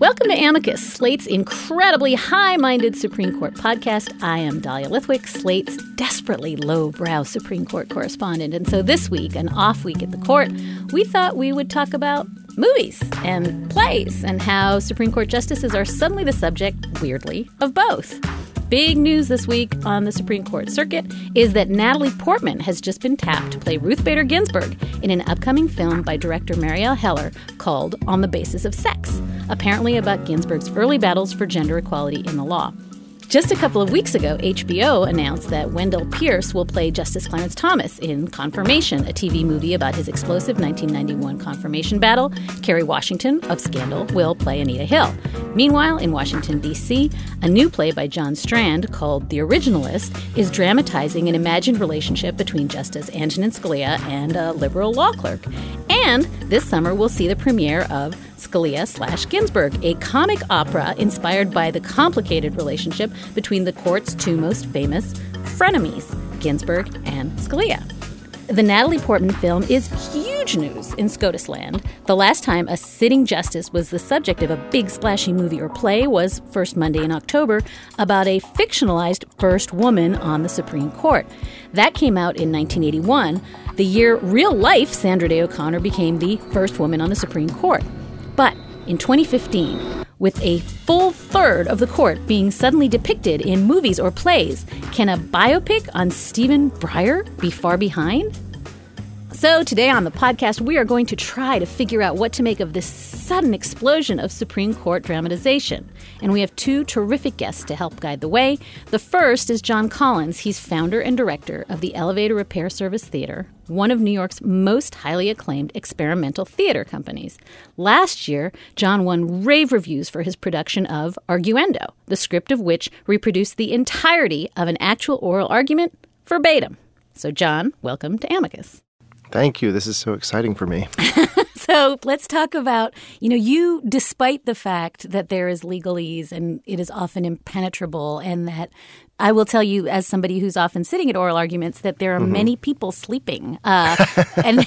Welcome to Amicus, Slate's incredibly high minded Supreme Court podcast. I am Dahlia Lithwick, Slate's desperately lowbrow Supreme Court correspondent. And so this week, an off week at the court, we thought we would talk about movies and plays and how Supreme Court justices are suddenly the subject, weirdly, of both. Big news this week on the Supreme Court circuit is that Natalie Portman has just been tapped to play Ruth Bader Ginsburg in an upcoming film by director Marielle Heller called On the Basis of Sex, apparently about Ginsburg's early battles for gender equality in the law. Just a couple of weeks ago, HBO announced that Wendell Pierce will play Justice Clarence Thomas in Confirmation, a TV movie about his explosive 1991 confirmation battle. Kerry Washington of Scandal will play Anita Hill. Meanwhile, in Washington, D.C., a new play by John Strand called The Originalist is dramatizing an imagined relationship between Justice Antonin Scalia and a liberal law clerk. And this summer, we'll see the premiere of Scalia slash Ginsburg, a comic opera inspired by the complicated relationship between the court's two most famous frenemies, Ginsburg and Scalia. The Natalie Portman film is huge news in SCOTUS land. The last time a sitting justice was the subject of a big splashy movie or play was First Monday in October about a fictionalized first woman on the Supreme Court. That came out in 1981, the year real life Sandra Day O'Connor became the first woman on the Supreme Court. But in 2015, with a full third of the court being suddenly depicted in movies or plays, can a biopic on Stephen Breyer be far behind? So, today on the podcast, we are going to try to figure out what to make of this sudden explosion of Supreme Court dramatization. And we have two terrific guests to help guide the way. The first is John Collins. He's founder and director of the Elevator Repair Service Theater, one of New York's most highly acclaimed experimental theater companies. Last year, John won rave reviews for his production of Arguendo, the script of which reproduced the entirety of an actual oral argument verbatim. So, John, welcome to Amicus. Thank you. This is so exciting for me. so let's talk about, you know, you, despite the fact that there is legalese and it is often impenetrable, and that I will tell you, as somebody who's often sitting at oral arguments, that there are mm-hmm. many people sleeping, uh, and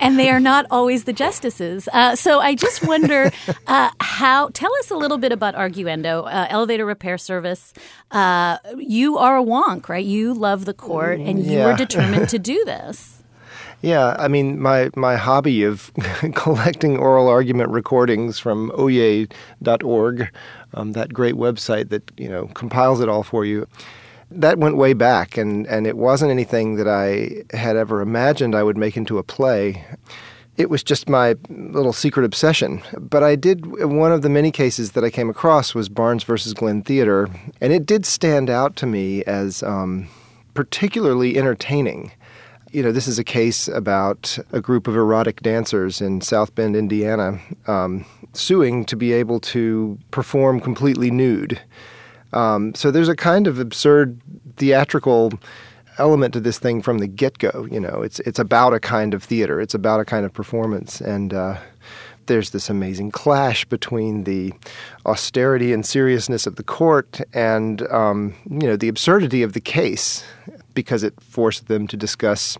and they are not always the justices. Uh, so I just wonder uh, how. Tell us a little bit about Arguendo, uh, elevator repair service. Uh, you are a wonk, right? You love the court, and you yeah. were determined to do this. Yeah, I mean, my, my hobby of collecting oral argument recordings from oyez.org, um, that great website that, you know, compiles it all for you, that went way back, and, and it wasn't anything that I had ever imagined I would make into a play. It was just my little secret obsession. But I did, one of the many cases that I came across was Barnes versus Glenn Theater, and it did stand out to me as um, particularly entertaining you know, this is a case about a group of erotic dancers in South Bend, Indiana, um, suing to be able to perform completely nude. Um, so there's a kind of absurd theatrical element to this thing from the get-go. You know, it's it's about a kind of theater. It's about a kind of performance, and uh, there's this amazing clash between the austerity and seriousness of the court and um, you know the absurdity of the case because it forced them to discuss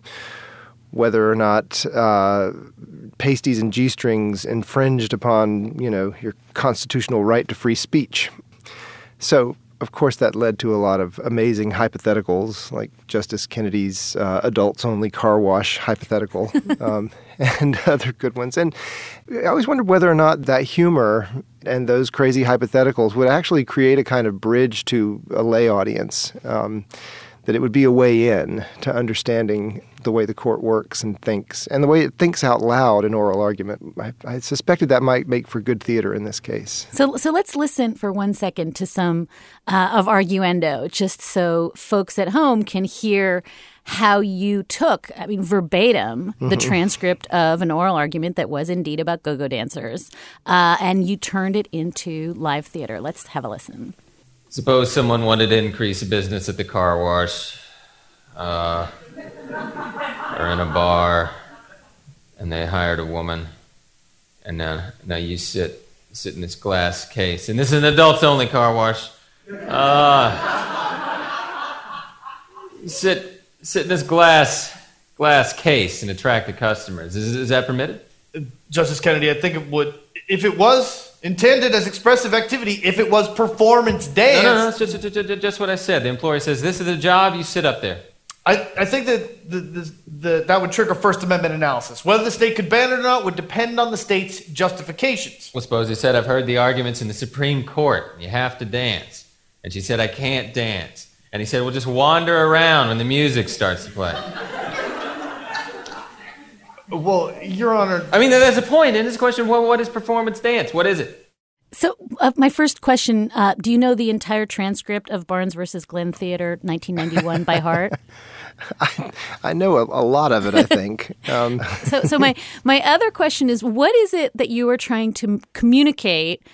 whether or not uh, pasties and g-strings infringed upon you know your constitutional right to free speech. So of course, that led to a lot of amazing hypotheticals, like Justice Kennedy's uh, adults only car wash hypothetical, um, and other good ones. And I always wondered whether or not that humor and those crazy hypotheticals would actually create a kind of bridge to a lay audience. Um, that it would be a way in to understanding the way the court works and thinks, and the way it thinks out loud in oral argument. I, I, suspected that might make for good theater in this case. So, so let's listen for one second to some uh, of arguendo, just so folks at home can hear how you took, I mean, verbatim, the transcript of an oral argument that was indeed about go go dancers, uh, and you turned it into live theater. Let's have a listen. Suppose someone wanted to increase business at the car wash uh, or in a bar, and they hired a woman, and now, now you sit sit in this glass case, and this is an adults only car wash. Uh, you sit sit in this glass glass case and attract the customers. Is, is that permitted? Justice Kennedy, I think it would, if it was intended as expressive activity, if it was performance dance. No, no, no. It's just, just, just, just what I said. The employer says, "This is the job. You sit up there." I, I think that the, the, the, that would trigger First Amendment analysis. Whether the state could ban it or not would depend on the state's justifications. Well, suppose he said, I've heard the arguments in the Supreme Court. You have to dance. And she said, I can't dance. And he said, Well, just wander around when the music starts to play. Well, Your Honor. I mean, that's a point. In this question, well, what is performance dance? What is it? So, uh, my first question uh, Do you know the entire transcript of Barnes versus Glenn Theater 1991 by heart? I, I know a, a, lot of it. I think. Um. so, so my my other question is, what is it that you are trying to communicate?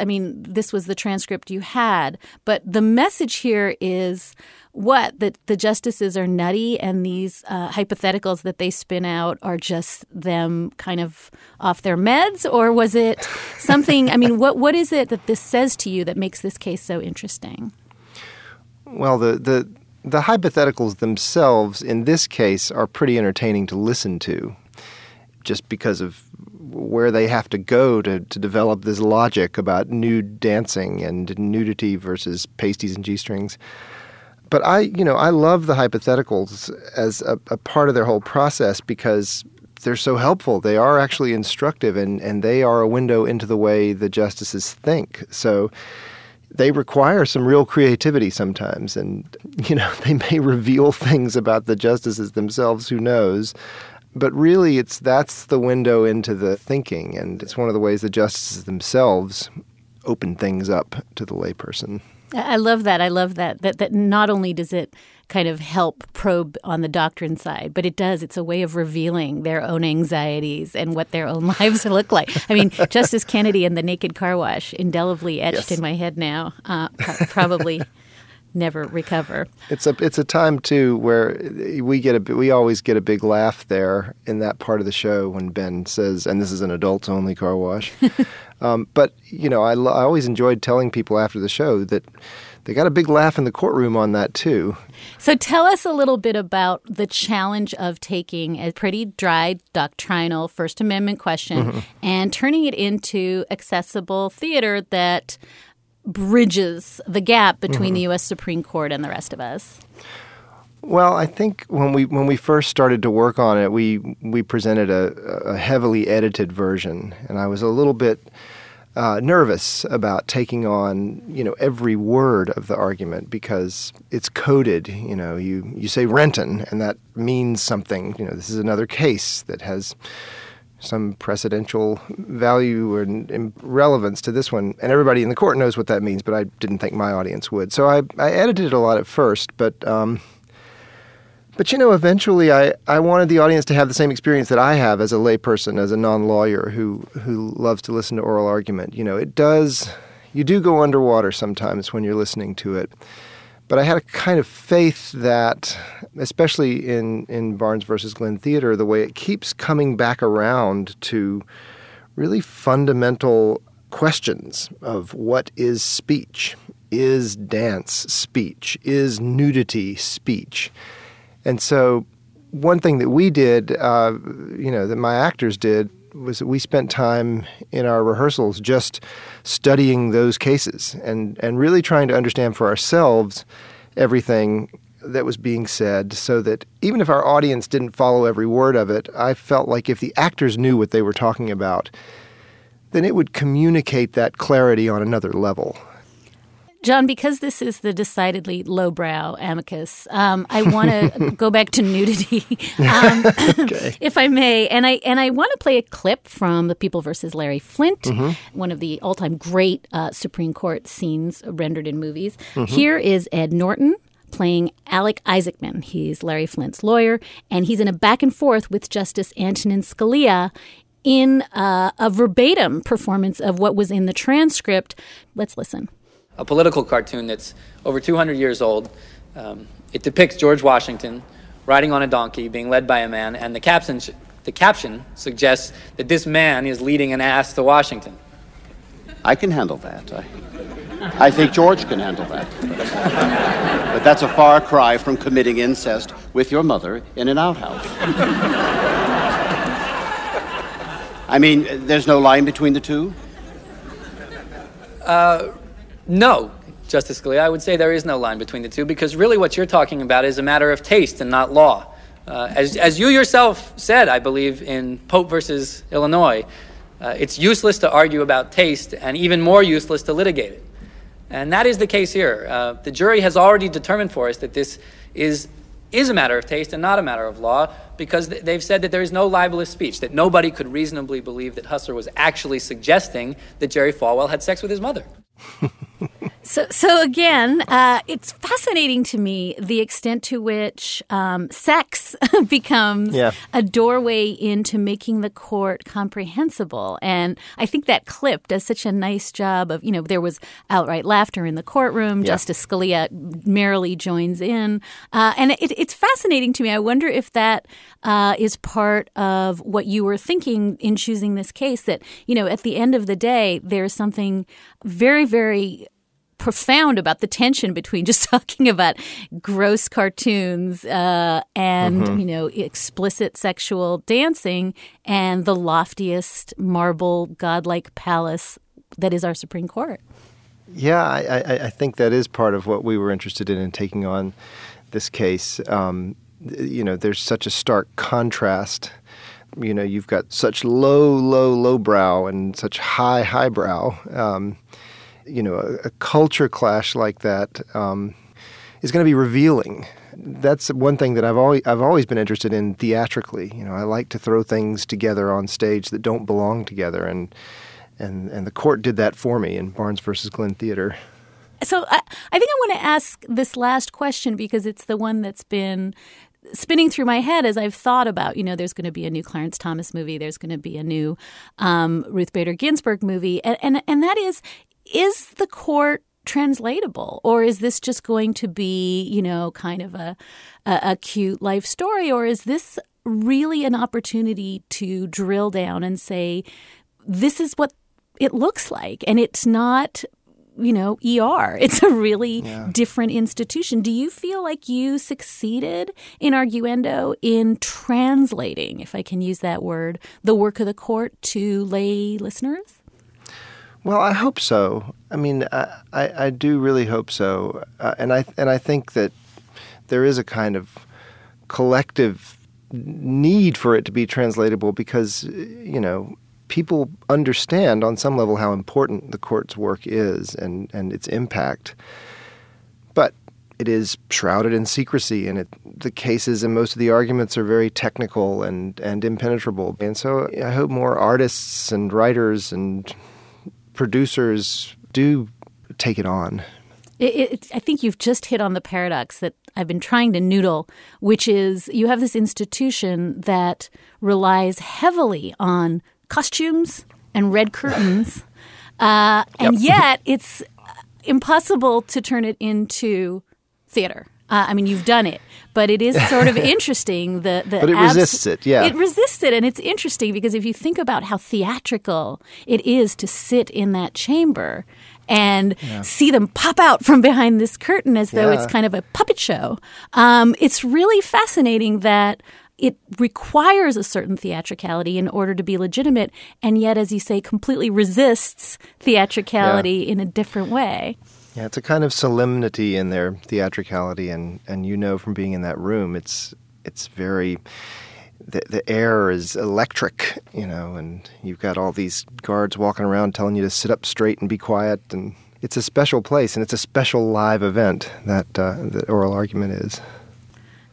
I mean, this was the transcript you had, but the message here is what that the justices are nutty and these uh, hypotheticals that they spin out are just them kind of off their meds or was it something i mean what what is it that this says to you that makes this case so interesting? Well the the the hypotheticals themselves in this case are pretty entertaining to listen to just because of where they have to go to, to develop this logic about nude dancing and nudity versus pasties and g-strings but I, you know, I love the hypotheticals as a, a, part of their whole process because they're so helpful. They are actually instructive and, and they are a window into the way the justices think. So they require some real creativity sometimes. And, you know, they may reveal things about the justices themselves, who knows. But really, it's that's the window into the thinking, and it's one of the ways the justices themselves open things up to the layperson. I love that. I love that. That that not only does it kind of help probe on the doctrine side, but it does. It's a way of revealing their own anxieties and what their own lives look like. I mean, Justice Kennedy and the naked car wash, indelibly etched yes. in my head now. Uh, probably. Never recover. It's a it's a time too where we get a we always get a big laugh there in that part of the show when Ben says, "And this is an adults only car wash." Um, but you know, I, I always enjoyed telling people after the show that they got a big laugh in the courtroom on that too. So tell us a little bit about the challenge of taking a pretty dry doctrinal First Amendment question mm-hmm. and turning it into accessible theater that bridges the gap between mm-hmm. the U.S. Supreme Court and the rest of us. Well, I think when we when we first started to work on it, we we presented a, a heavily edited version, and I was a little bit uh, nervous about taking on you know every word of the argument because it's coded. You know, you you say Renton, and that means something. You know, this is another case that has some precedential value and relevance to this one, and everybody in the court knows what that means. But I didn't think my audience would, so I I edited it a lot at first, but. Um, but you know, eventually, I, I wanted the audience to have the same experience that I have as a layperson, as a non-lawyer who who loves to listen to oral argument. You know, it does. You do go underwater sometimes when you're listening to it. But I had a kind of faith that, especially in, in Barnes versus Glenn Theater, the way it keeps coming back around to really fundamental questions of what is speech? Is dance speech? Is nudity speech? And so, one thing that we did, uh, you know, that my actors did, was that we spent time in our rehearsals just studying those cases and, and really trying to understand for ourselves everything that was being said so that even if our audience didn't follow every word of it, I felt like if the actors knew what they were talking about, then it would communicate that clarity on another level. John, because this is the decidedly lowbrow amicus, um, I want to go back to nudity, um, okay. if I may, and I and I want to play a clip from The People versus Larry Flynt, mm-hmm. one of the all-time great uh, Supreme Court scenes rendered in movies. Mm-hmm. Here is Ed Norton playing Alec Isaacman. He's Larry Flynt's lawyer, and he's in a back and forth with Justice Antonin Scalia in uh, a verbatim performance of what was in the transcript. Let's listen. A political cartoon that's over 200 years old. Um, it depicts George Washington riding on a donkey, being led by a man, and the caption, the caption suggests that this man is leading an ass to Washington. I can handle that. I, I think George can handle that. But that's a far cry from committing incest with your mother in an outhouse. I mean, there's no line between the two? Uh, no, Justice Scalia. I would say there is no line between the two because really what you're talking about is a matter of taste and not law. Uh, as, as you yourself said, I believe, in Pope versus Illinois, uh, it's useless to argue about taste and even more useless to litigate it. And that is the case here. Uh, the jury has already determined for us that this is, is a matter of taste and not a matter of law because th- they've said that there is no libelous speech, that nobody could reasonably believe that Hustler was actually suggesting that Jerry Falwell had sex with his mother. So, so again, uh, it's fascinating to me the extent to which um, sex becomes Yeah. a doorway into making the court comprehensible. And I think that clip does such a nice job of, you know, there was outright laughter in the courtroom. Justice Scalia merrily joins in. Uh, and it, it's fascinating to me. I wonder if that uh, is part of what you were thinking in choosing this case that, you know, at the end of the day, there's something very, very profound about the tension between just talking about gross cartoons uh, and Mm-hmm. you know explicit sexual dancing and the loftiest marble godlike palace that is our Supreme Court. Yeah, I, I, I think that is part of what we were interested in in taking on this case. Um, you know, there's such a stark contrast. You know, you've got such low, low, low brow and such high, high brow. Um, you know, a, a culture clash like that um, is going to be revealing. That's one thing that I've always I've always been interested in theatrically. You know, I like to throw things together on stage that don't belong together, and and and the court did that for me in Barnes versus Glenn Theater. So I, I think I want to ask this last question because it's the one that's been spinning through my head as I've thought about, you know, there's going to be a new Clarence Thomas movie, there's going to be a new um, Ruth Bader Ginsburg movie, and, and and that is, is the court translatable or is this just going to be you know kind of a, a a cute life story or is this really an opportunity to drill down and say this is what it looks like and it's not you know ER it's a really different institution. Do you feel like you succeeded in arguendo in translating if i can use that word the work of the court to lay listeners Well, I hope so. I mean, I, I, I do really hope so, uh, and I and I think that there is a kind of collective need for it to be translatable because you know people understand on some level how important the court's work is and and its impact, but it is shrouded in secrecy, and it, the cases and most of the arguments are very technical and and impenetrable. And so I hope more artists and writers and producers do take it on. It, it, I think you've just hit on the paradox that I've been trying to noodle, which is you have this institution that relies heavily on costumes and red curtains, uh, and yet it's impossible to turn it into theater. Uh, I mean, you've done it, but it is sort of interesting. The, the But it resists it, yeah. it resists it, and it's interesting because if you think about how theatrical it is to sit in that chamber and see them pop out from behind this curtain as though it's kind of a puppet show, um, it's really fascinating that it requires a certain theatricality in order to be legitimate, and yet, as you say, completely resists theatricality in a different way. Yeah, it's a kind of solemnity in their theatricality, and, and you know from being in that room, it's it's very the the air is electric, you know, and you've got all these guards walking around telling you to sit up straight and be quiet, and it's a special place, and it's a special live event that uh, that oral argument is.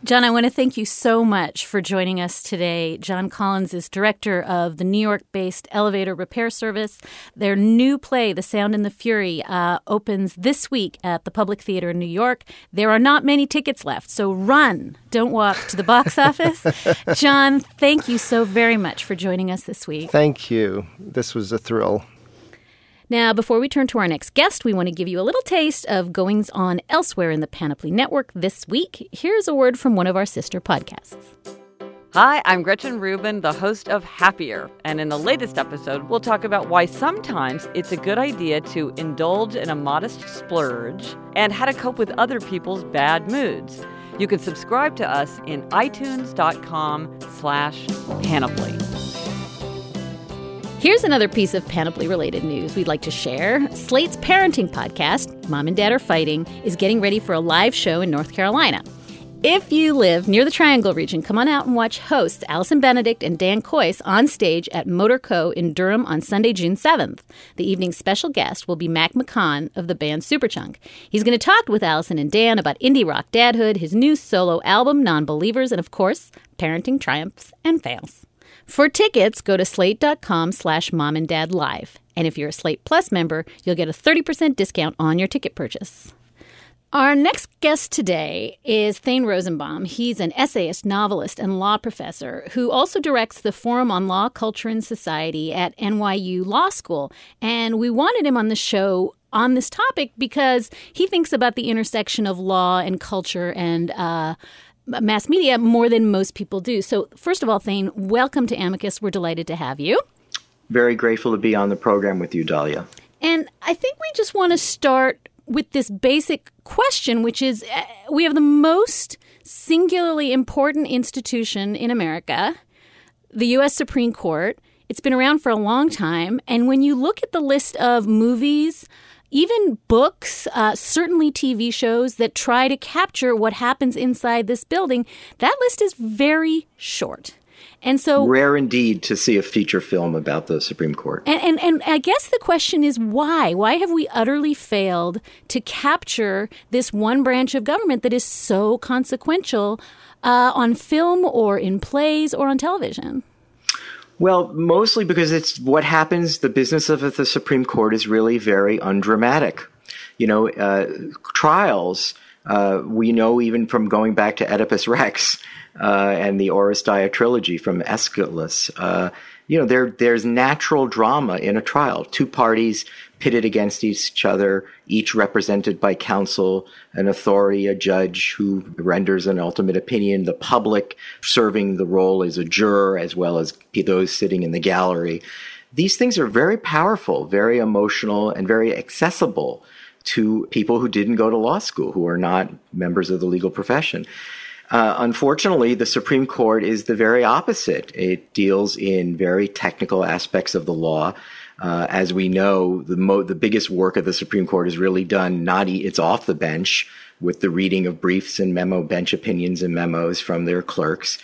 John, I want to thank you so much for joining us today. John Collins is director of the New York based Elevator Repair Service. Their new play, The Sound and the Fury, uh, opens this week at the Public Theater in New York. There are not many tickets left, so run. Don't walk to the box office. John, thank you so very much for joining us this week. Thank you. This was a thrill. Now, before we turn to our next guest, we want to give you a little taste of goings on elsewhere in the Panoply Network this week. Here's a word from one of our sister podcasts. Hi, I'm Gretchen Rubin, the host of Happier. And in the latest episode, we'll talk about why sometimes it's a good idea to indulge in a modest splurge and how to cope with other people's bad moods. You can subscribe to us in itunes.com slash panoply. Here's another piece of Panoply related news we'd like to share. Slate's parenting podcast, Mom and Dad Are Fighting, is getting ready for a live show in North Carolina. If you live near the Triangle region, come on out and watch hosts Allison Benedikt and Dan Kois on stage at Motor Co. in Durham on Sunday, June 7th. The evening's special guest will be Mac McCaughan of the band Superchunk. He's going to talk with Allison and Dan about indie rock dadhood, his new solo album, Nonbelievers, and of course, parenting triumphs and fails. For tickets, go to slate.com slash mom and dad live. And if you're a Slate Plus member, you'll get a 30% discount on your ticket purchase. Our next guest today is Thane Rosenbaum. He's an essayist, novelist, and law professor who also directs the Forum on Law, Culture, and Society at NYU Law School. And we wanted him on the show on this topic because he thinks about the intersection of law and culture and uh, mass media more than most people do. So, first of all, Thane, welcome to Amicus. We're delighted to have you. Very grateful to be on the program with you, Dahlia. And I think we just want to start with this basic question, which is uh, we have the most singularly important institution in America, the U.S. Supreme Court. It's been around for a long time. And when you look at the list of movies, even books, uh, certainly TV shows that try to capture what happens inside this building, that list is very short. And so rare indeed to see a feature film about the Supreme Court. And, and and I guess the question is why? Why have we utterly failed to capture this one branch of government that is so consequential uh, on film or in plays or on television? Well, mostly because it's what happens. The business of the Supreme Court is really very undramatic. You know, uh, trials. Uh, we know even from going back to Oedipus Rex uh, and the Oresteia trilogy from Aeschylus. Uh, you know, there there's natural drama in a trial. Two parties pitted against each other, each represented by counsel, an authority, a judge who renders an ultimate opinion, the public serving the role as a juror, as well as those sitting in the gallery. These things are very powerful, very emotional, and very accessible to people who didn't go to law school, who are not members of the legal profession. Uh, unfortunately, the Supreme Court is the very opposite. It deals in very technical aspects of the law. Uh, as we know, the mo- the biggest work of the Supreme Court is really done not e- it's off the bench with the reading of briefs and memo bench opinions and memos from their clerks.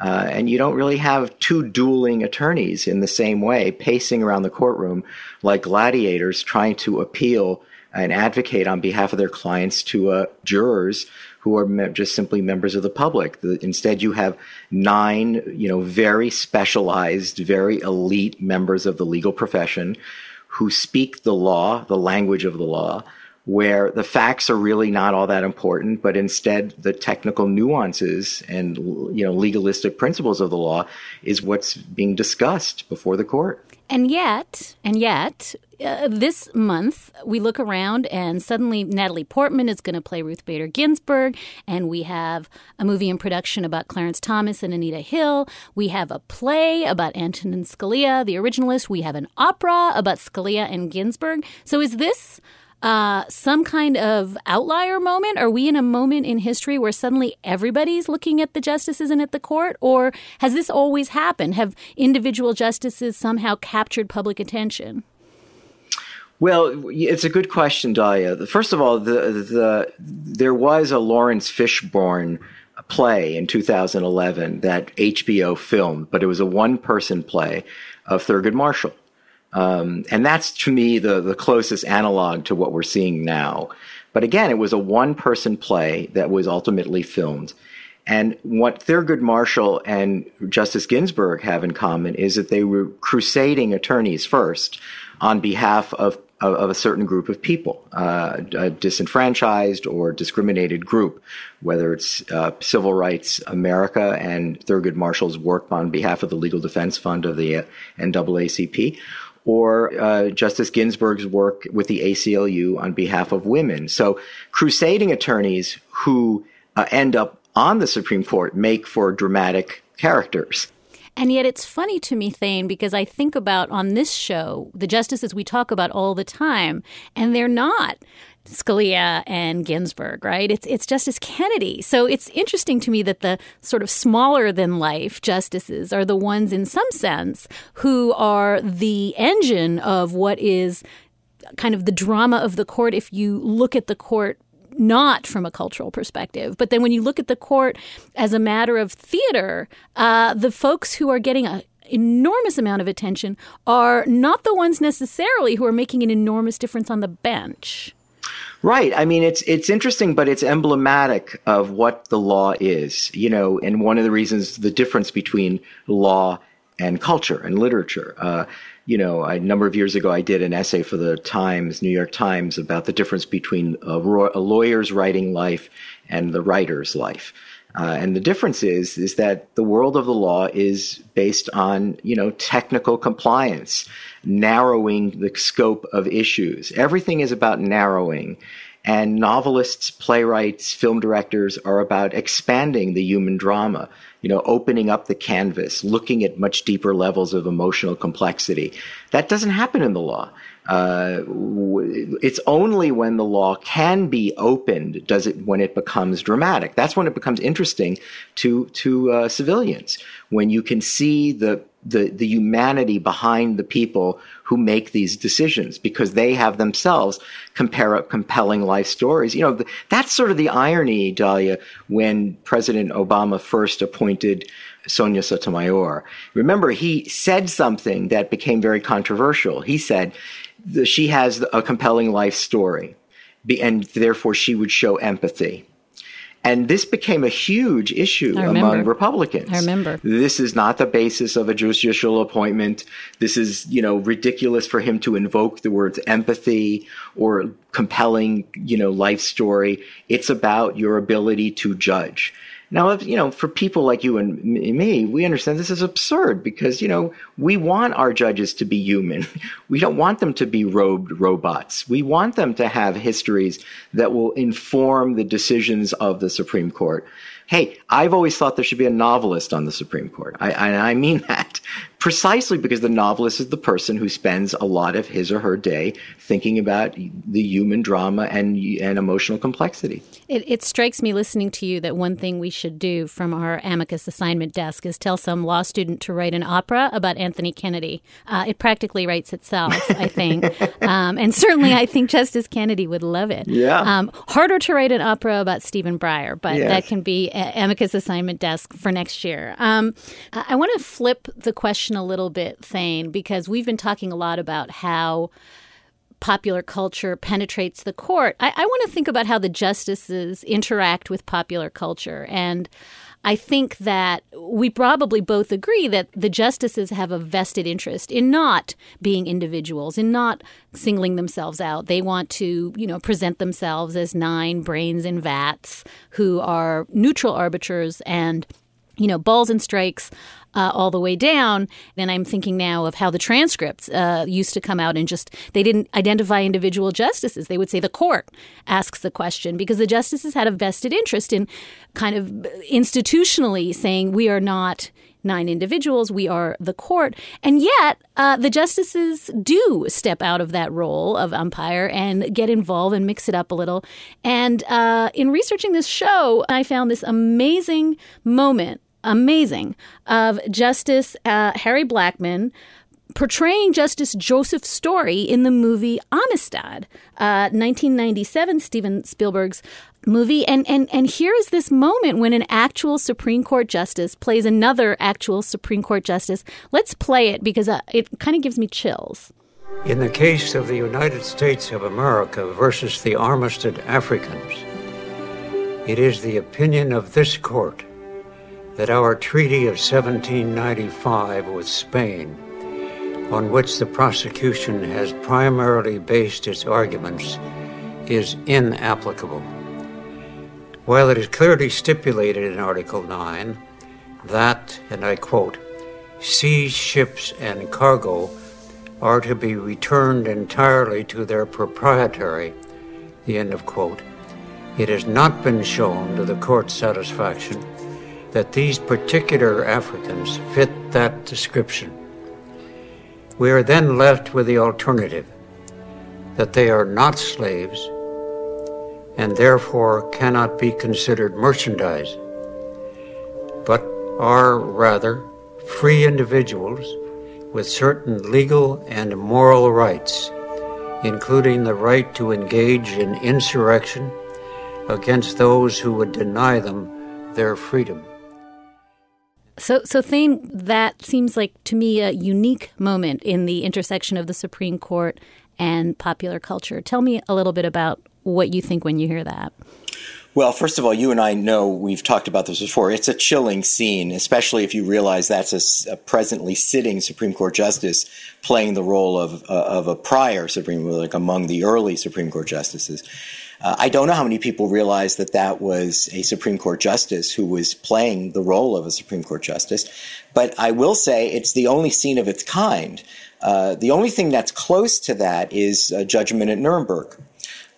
Uh, and you don't really have two dueling attorneys in the same way pacing around the courtroom like gladiators trying to appeal and advocate on behalf of their clients to uh, jurors who are me- just simply members of the public. The, instead, you have nine, you know, very specialized, very elite members of the legal profession who speak the law, the language of the law, where the facts are really not all that important, but instead the technical nuances and you know legalistic principles of the law is what's being discussed before the court. And yet, and yet, uh, this month we look around and suddenly Natalie Portman is going to play Ruth Bader Ginsburg, and we have a movie in production about Clarence Thomas and Anita Hill. We have a play about Antonin Scalia, the originalist. We have an opera about Scalia and Ginsburg. So is this uh, some kind of outlier moment? Are we in a moment in history where suddenly everybody's looking at the justices and at the court? Or has this always happened? Have individual justices somehow captured public attention? Well, it's a good question, Dahlia. First of all, the, the, there was a Laurence Fishburne play in 2011 that HBO filmed, but it was a one person play of Thurgood Marshall. Um, and that's to me the, the closest analog to what we're seeing now. But again, it was a one person play that was ultimately filmed. And what Thurgood Marshall and Justice Ginsburg have in common is that they were crusading attorneys first on behalf of of, of a certain group of people, uh, a disenfranchised or discriminated group, whether it's uh, Civil Rights America and Thurgood Marshall's work on behalf of the Legal Defense Fund of the NAACP, or uh, Justice Ginsburg's work with the ACLU on behalf of women. So, crusading attorneys who uh, end up on the Supreme Court make for dramatic characters. And yet it's funny to me, Thane, because I think about on this show the justices we talk about all the time, and they're not. Scalia and Ginsburg, right? It's it's Justice Kennedy. So it's interesting to me that the sort of smaller than life justices are the ones in some sense who are the engine of what is kind of the drama of the court if you look at the court not from a cultural perspective. But then when you look at the court as a matter of theater, uh, the folks who are getting a enormous amount of attention are not the ones necessarily who are making an enormous difference on the bench. Right. I mean, it's it's interesting, but it's emblematic of what the law is. You know, and one of the reasons the difference between law and culture and literature. Uh, you know, a number of years ago, I did an essay for the Times, New York Times, about the difference between a, a lawyer's writing life and the writer's life. Uh, and the difference is is that the world of the law is based on you know technical compliance, narrowing the scope of issues. Everything is about narrowing, and novelists, playwrights, film directors are about expanding the human drama you know, opening up the canvas, looking at much deeper levels of emotional complexity. That doesn't happen in the law. Uh, it's only when the law can be opened does it when it becomes dramatic. That's when it becomes interesting to to uh, civilians when you can see the the, the humanity behind the people who make these decisions because they have themselves compare, compelling life stories. You know, that's sort of the irony, Dahlia, when President Obama first appointed Sonia Sotomayor. Remember, he said something that became very controversial. He said she has a compelling life story and therefore she would show empathy. And this became a huge issue among Republicans. I remember. This is not the basis of a judicial appointment. This is, you know, ridiculous for him to invoke the words empathy or compelling, you know, life story. It's about your ability to judge. Now, you know, for people like you and me, we understand this is absurd because, you know, we want our judges to be human. We don't want them to be robed robots. We want them to have histories that will inform the decisions of the Supreme Court. Hey, I've always thought there should be a novelist on the Supreme Court. I, I, I mean that precisely because the novelist is the person who spends a lot of his or her day thinking about the human drama and, and emotional complexity. It, it, strikes me listening to you that one thing we should do from our amicus assignment desk is tell some law student to write an opera about Anthony Kennedy. Uh, it practically writes itself, I think. um, and certainly I think Justice Kennedy would love it. Yeah. Um, harder to write an opera about Stephen Breyer, but yes. that can be amicus assignment desk for next year. Um, I want to flip the question a little bit, Thane, because we've been talking a lot about how popular culture penetrates the court. I, I want to think about how the justices interact with popular culture. And I think that we probably both agree that the justices have a vested interest in not being individuals, in not singling themselves out. They want to, you know, present themselves as nine brains in vats who are neutral arbiters and you know, balls and strikes uh, all the way down. And I'm thinking now of how the transcripts uh, used to come out and just they didn't identify individual justices. They would say the court asks the question because the justices had a vested interest in kind of institutionally saying we are not nine individuals. We are the court. And yet, uh, the justices do step out of that role of umpire and get involved and mix it up a little. And uh, in researching this show, I found this amazing moment amazing of Justice uh, Harry Blackmun portraying Justice Joseph Story in the movie Amistad, uh, 1997, Steven Spielberg's movie. And, and, and here is this moment when an actual Supreme Court justice plays another actual Supreme Court justice. Let's play it because uh, it kind of gives me chills. In the case of the United States of America versus the Amistad Africans, it is the opinion of this court that our Treaty of 1795 with Spain, on which the prosecution has primarily based its arguments, is inapplicable. While it is clearly stipulated in Article 9 that, and I quote, sea ships and cargo are to be returned entirely to their proprietary, the end of quote, it has not been shown to the court's satisfaction that these particular Africans fit that description. We are then left with the alternative that they are not slaves and therefore cannot be considered merchandise, but are rather free individuals with certain legal and moral rights, including the right to engage in insurrection against those who would deny them their freedom. So, so Thane, that seems like to me a unique moment in the intersection of the Supreme Court and popular culture. Tell me a little bit about what you think when you hear that. Well, first of all, you and I know we've talked about this before. It's a chilling scene, especially if you realize that's a, a presently sitting Supreme Court justice playing the role of uh, of a prior Supreme, like among the early Supreme Court justices. Uh, I don't know how many people realize that that was a Supreme Court justice who was playing the role of a Supreme Court justice. But I will say it's the only scene of its kind. Uh, the only thing that's close to that is a judgment at Nuremberg.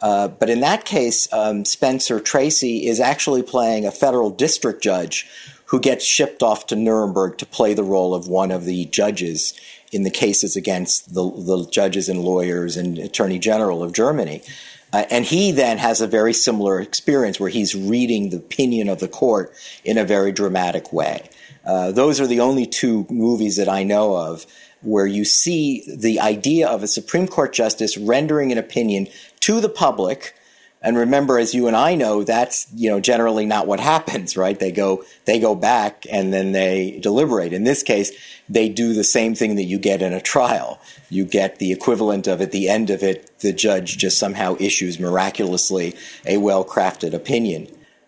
Uh, but in that case, um, Spencer Tracy is actually playing a federal district judge who gets shipped off to Nuremberg to play the role of one of the judges in the cases against the, the judges and lawyers and attorney general of Germany. Uh, and he then has a very similar experience where he's reading the opinion of the court in a very dramatic way. Uh, those are the only two movies that I know of where you see the idea of a Supreme Court justice rendering an opinion to the public. And remember, as you and I know, that's you know generally not what happens, right? They go they go back and then they deliberate. In this case, they do the same thing that you get in a trial. You get the equivalent of at the end of it, the judge just somehow issues miraculously a well crafted opinion.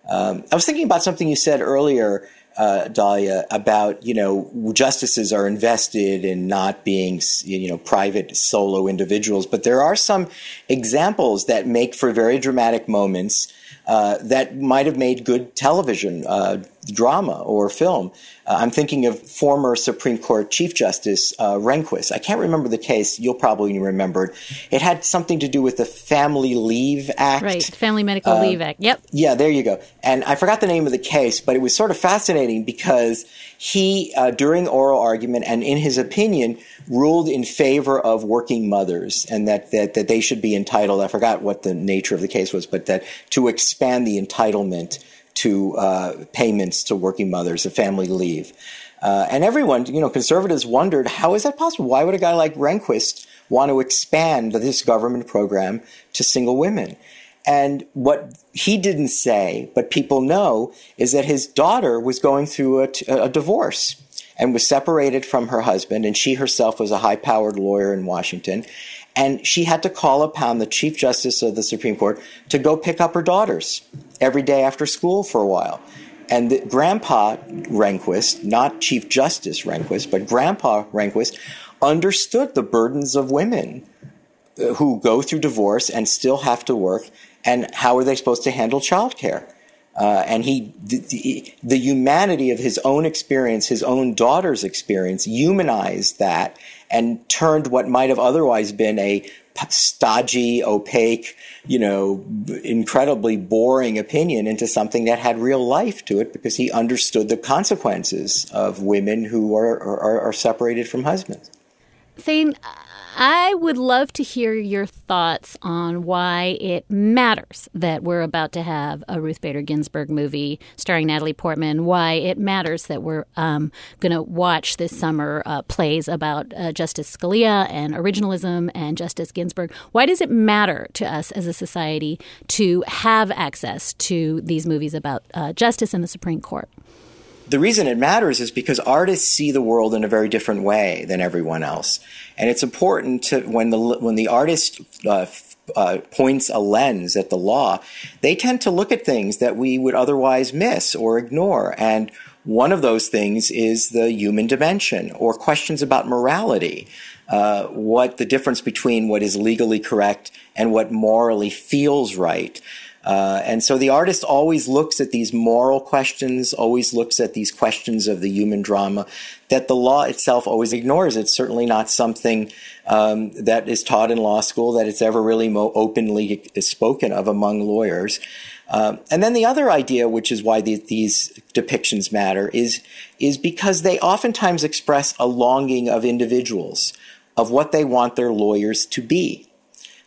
Um, I was thinking about something you said earlier uh, Dahlia, about you know justices are invested in not being you know private solo individuals, but there are some examples that make for very dramatic moments uh, that might have made good television uh, drama or film. Uh, I'm thinking of former Supreme Court Chief Justice uh, Rehnquist. I can't remember the case. You'll probably remember it. It had something to do with the Family Leave Act. Right, Family Medical uh, Leave Act. Yep. Yeah, there you go. And I forgot the name of the case, but it was sort of fascinating because he, uh, during oral argument and in his opinion, ruled in favor of working mothers and that, that, that they should be entitled. I forgot what the nature of the case was, but that to expand the entitlement to uh, payments to working mothers, a family leave. Uh, and everyone, you know, conservatives wondered how is that possible? Why would a guy like Rehnquist want to expand this government program to single women? And what he didn't say, but people know, is that his daughter was going through a, a divorce and was separated from her husband, and she herself was a high powered lawyer in Washington. And she had to call upon the Chief Justice of the Supreme Court to go pick up her daughters every day after school for a while. And the, Grandpa Rehnquist, not Chief Justice Rehnquist, but Grandpa Rehnquist, understood the burdens of women uh, who go through divorce and still have to work, and how are they supposed to handle childcare? Uh, and he, the, the, humanity of his own experience, his own daughter's experience, humanized that and turned what might have otherwise been a stodgy, opaque, you know, incredibly boring opinion into something that had real life to it because he understood the consequences of women who are, are, are separated from husbands. Thane, I would love to hear your thoughts on why it matters that we're about to have a Ruth Bader Ginsburg movie starring Natalie Portman. Why it matters that we're um, going to watch this summer uh, plays about uh, Justice Scalia and originalism and Justice Ginsburg. Why does it matter to us as a society to have access to these movies about uh, justice in the Supreme Court? The reason it matters is because artists see the world in a very different way than everyone else, and it's important to when the when the artist uh, uh, points a lens at the law, they tend to look at things that we would otherwise miss or ignore. And One of those things is the human dimension or questions about morality. Uh, what the difference between what is legally correct and what morally feels right. Uh, and so the artist always looks at these moral questions, always looks at these questions of the human drama that the law itself always ignores. It's certainly not something um, that is taught in law school, that it's ever really mo- openly spoken of among lawyers. Um, and then the other idea, which is why the, these depictions matter, is is because they oftentimes express a longing of individuals of what they want their lawyers to be.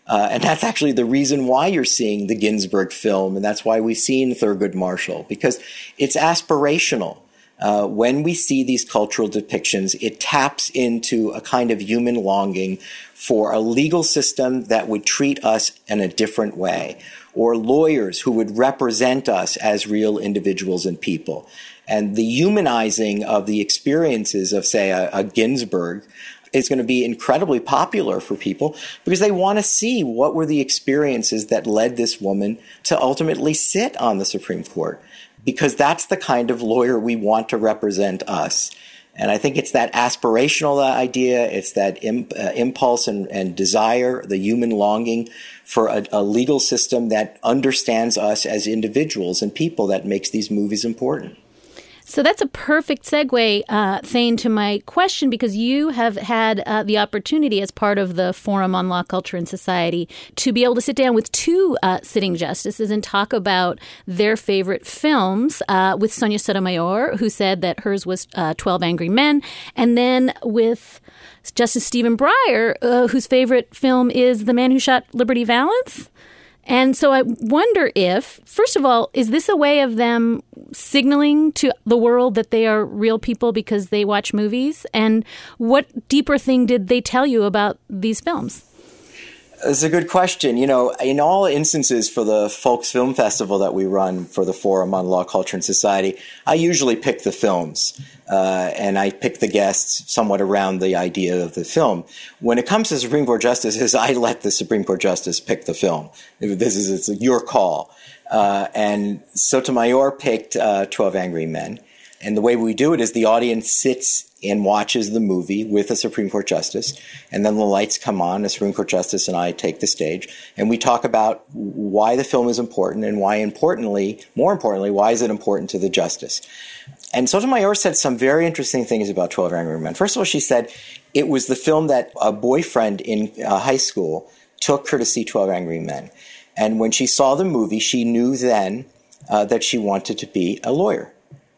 Uh, and that's actually the reason why you're seeing the Ginsburg film, and that's why we've seen Thurgood Marshall, because it's aspirational. Uh, when we see these cultural depictions, it taps into a kind of human longing for a legal system that would treat us in a different way, or lawyers who would represent us as real individuals and people. And the humanizing of the experiences of, say, a, a Ginsburg is going to be incredibly popular for people because they want to see what were the experiences that led this woman to ultimately sit on the Supreme Court because that's the kind of lawyer we want to represent us. And I think it's that aspirational idea, it's that imp, uh, impulse and, and, desire, the human longing for a, a legal system that understands us as individuals and people that makes these movies important. So that's a perfect segue, uh, Thane, to my question because you have had uh, the opportunity as part of the Forum on Law, Culture, and Society to be able to sit down with two uh, sitting justices and talk about their favorite films uh, with Sonia Sotomayor, who said that hers was uh, 12 Angry Men, and then with Justice Stephen Breyer, uh, whose favorite film is The Man Who Shot Liberty Valance. And so I wonder if, first of all, is this a way of them signaling to the world that they are real people because they watch movies? And what deeper thing did they tell you about these films? It's a good question. You know, in all instances for the FOLCS Film Festival that we run for the Forum on Law, Culture, and Society, I usually pick the films. Uh, and I pick the guests somewhat around the idea of the film. When it comes to Supreme Court justices, I let the Supreme Court justice pick the film. This is it's your call. Uh, and Sotomayor picked uh, 12 Angry Men. And the way we do it is the audience sits and watches the movie with a Supreme Court justice, and then the lights come on. A Supreme Court justice and I take the stage, and we talk about why the film is important and why, importantly, more importantly, why is it important to the justice. And Sotomayor said some very interesting things about 12 Angry Men. First of all, she said it was the film that a boyfriend in uh, high school took her to see 12 Angry Men. And when she saw the movie, she knew then uh, that she wanted to be a lawyer.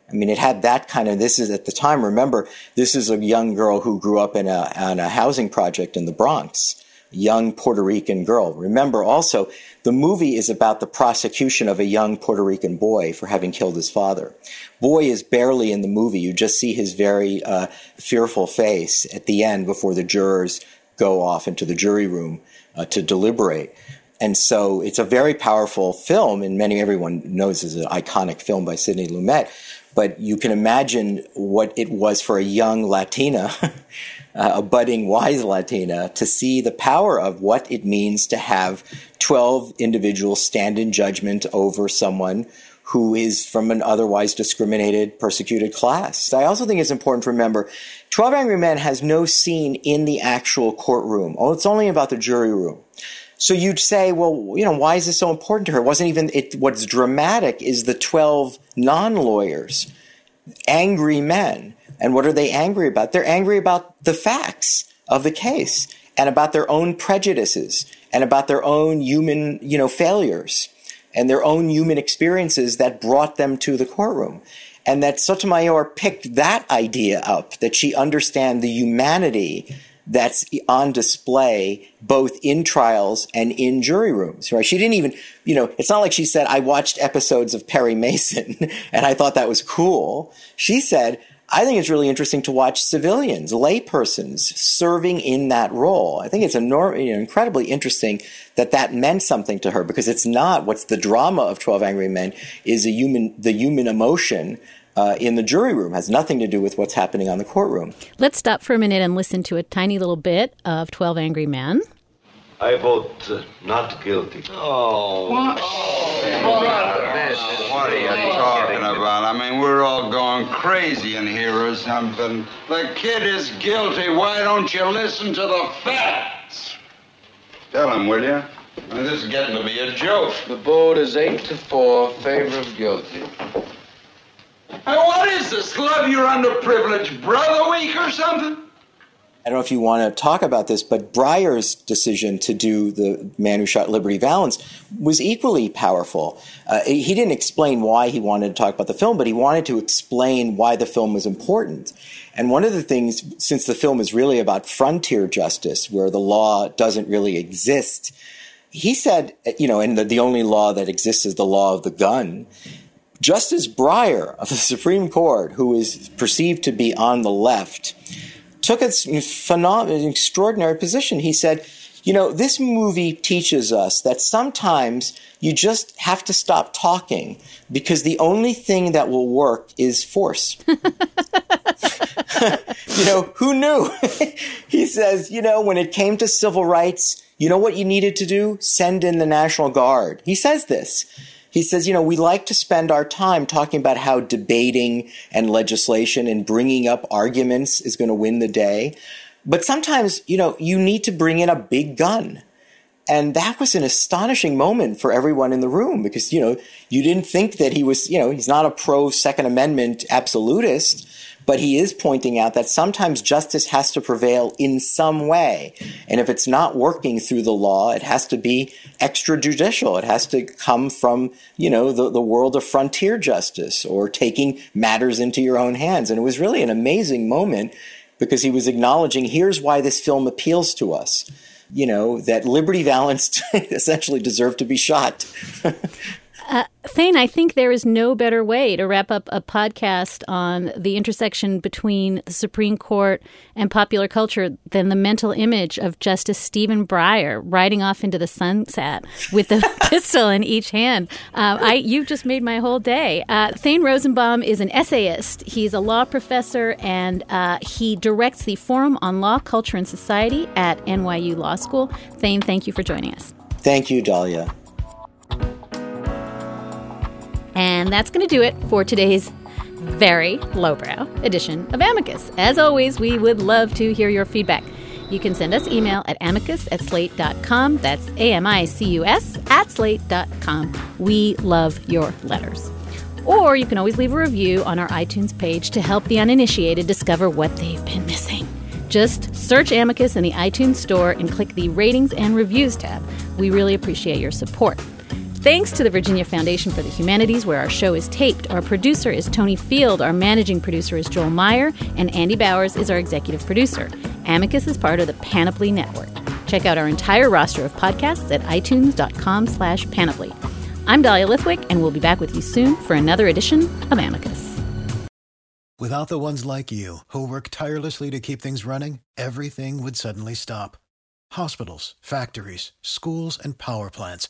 I mean, it had that kind of, this is at the time, remember, this is a young girl who grew up in a, on a housing project in the Bronx, young Puerto Rican girl. Remember also, the movie is about the prosecution of a young Puerto Rican boy for having killed his father. Boy is barely in the movie. You just see his very uh, fearful face at the end before the jurors go off into the jury room uh, to deliberate. And so it's a very powerful film, and many everyone knows is an iconic film by Sidney Lumet. But you can imagine what it was for a young Latina, a budding wise Latina, to see the power of what it means to have 12 individuals stand in judgment over someone who is from an otherwise discriminated, persecuted class. I also think it's important to remember 12 Angry Men has no scene in the actual courtroom. Oh, it's only about the jury room. So you'd say, well, you know, why is this so important to her? It wasn't even it. What's dramatic is the twelve non-lawyers, angry men, and what are they angry about? They're angry about the facts of the case and about their own prejudices and about their own human, you know, failures and their own human experiences that brought them to the courtroom. And that Sotomayor picked that idea up, that she understand the humanity that's on display both in trials and in jury rooms, right? She didn't even, you know, it's not like she said, I watched episodes of Perry Mason and I thought that was cool. She said, I think it's really interesting to watch civilians, laypersons serving in that role. I think it's enorm- you know, incredibly interesting that that meant something to her because it's not what's the drama of 12 Angry Men is a human, the human emotion uh, in the jury room has nothing to do with what's happening on the courtroom. Let's stop for a minute and listen to a tiny little bit of 12 Angry Men. I vote uh, not guilty. Oh. What? Oh, brother. What are you talking about? I mean, we're all going crazy in here or something. The kid is guilty. Why don't you listen to the facts? Tell him, will you? This is getting to be a joke. The vote is eight to four, favor of guilty. Hey, what is this? Love your underprivileged brother week or something? I don't know if you want to talk about this, but Breyer's decision to do the man who shot Liberty Valance was equally powerful. Uh, he didn't explain why he wanted to talk about the film, but he wanted to explain why the film was important. And one of the things, since the film is really about frontier justice, where the law doesn't really exist, he said, you know, and the, the only law that exists is the law of the gun. Justice Breyer of the Supreme Court, who is perceived to be on the left, took a phenomenal, extraordinary position. He said, you know, this movie teaches us that sometimes you just have to stop talking because the only thing that will work is force. you know, who knew? he says, you know, when it came to civil rights, you know what you needed to do? Send in the National Guard. He says this. He says, you know, we like to spend our time talking about how debating and legislation and bringing up arguments is going to win the day. But sometimes, you know, you need to bring in a big gun. And that was an astonishing moment for everyone in the room because, you know, you didn't think that he was, you know, he's not a pro Second Amendment absolutist, but he is pointing out that sometimes justice has to prevail in some way. And if it's not working through the law, it has to be extrajudicial. It has to come from, you know, the, the world of frontier justice or taking matters into your own hands. And it was really an amazing moment because he was acknowledging here's why this film appeals to us. You know, that Liberty Valance essentially deserved to be shot. Uh, Thane, I think there is no better way to wrap up a podcast on the intersection between the Supreme Court and popular culture than the mental image of Justice Stephen Breyer riding off into the sunset with a pistol in each hand. Uh, I, you've just made my whole day. Uh, Thane Rosenbaum is an essayist. He's a law professor and uh, he directs the Forum on Law, Culture, and Society at NYU Law School. Thane, thank you for joining us. Thank you, Dahlia. And that's going to do it for today's very lowbrow edition of Amicus. As always, we would love to hear your feedback. You can send us email at amicus at slate.com. That's A M I C U S at slate.com. We love your letters. Or you can always leave a review on our iTunes page to help the uninitiated discover what they've been missing. Just search Amicus in the iTunes store and click the Ratings and Reviews tab. We really appreciate your support. Thanks to the Virginia Foundation for the Humanities, where our show is taped. Our producer is Tony Field, our managing producer is Joel Meyer, and Andy Bowers is our executive producer. Amicus is part of the Panoply Network. Check out our entire roster of podcasts at itunes.com slash panoply. I'm Dahlia Lithwick, and we'll be back with you soon for another edition of Amicus. Without the ones like you, who work tirelessly to keep things running, everything would suddenly stop. Hospitals, factories, schools, and power plants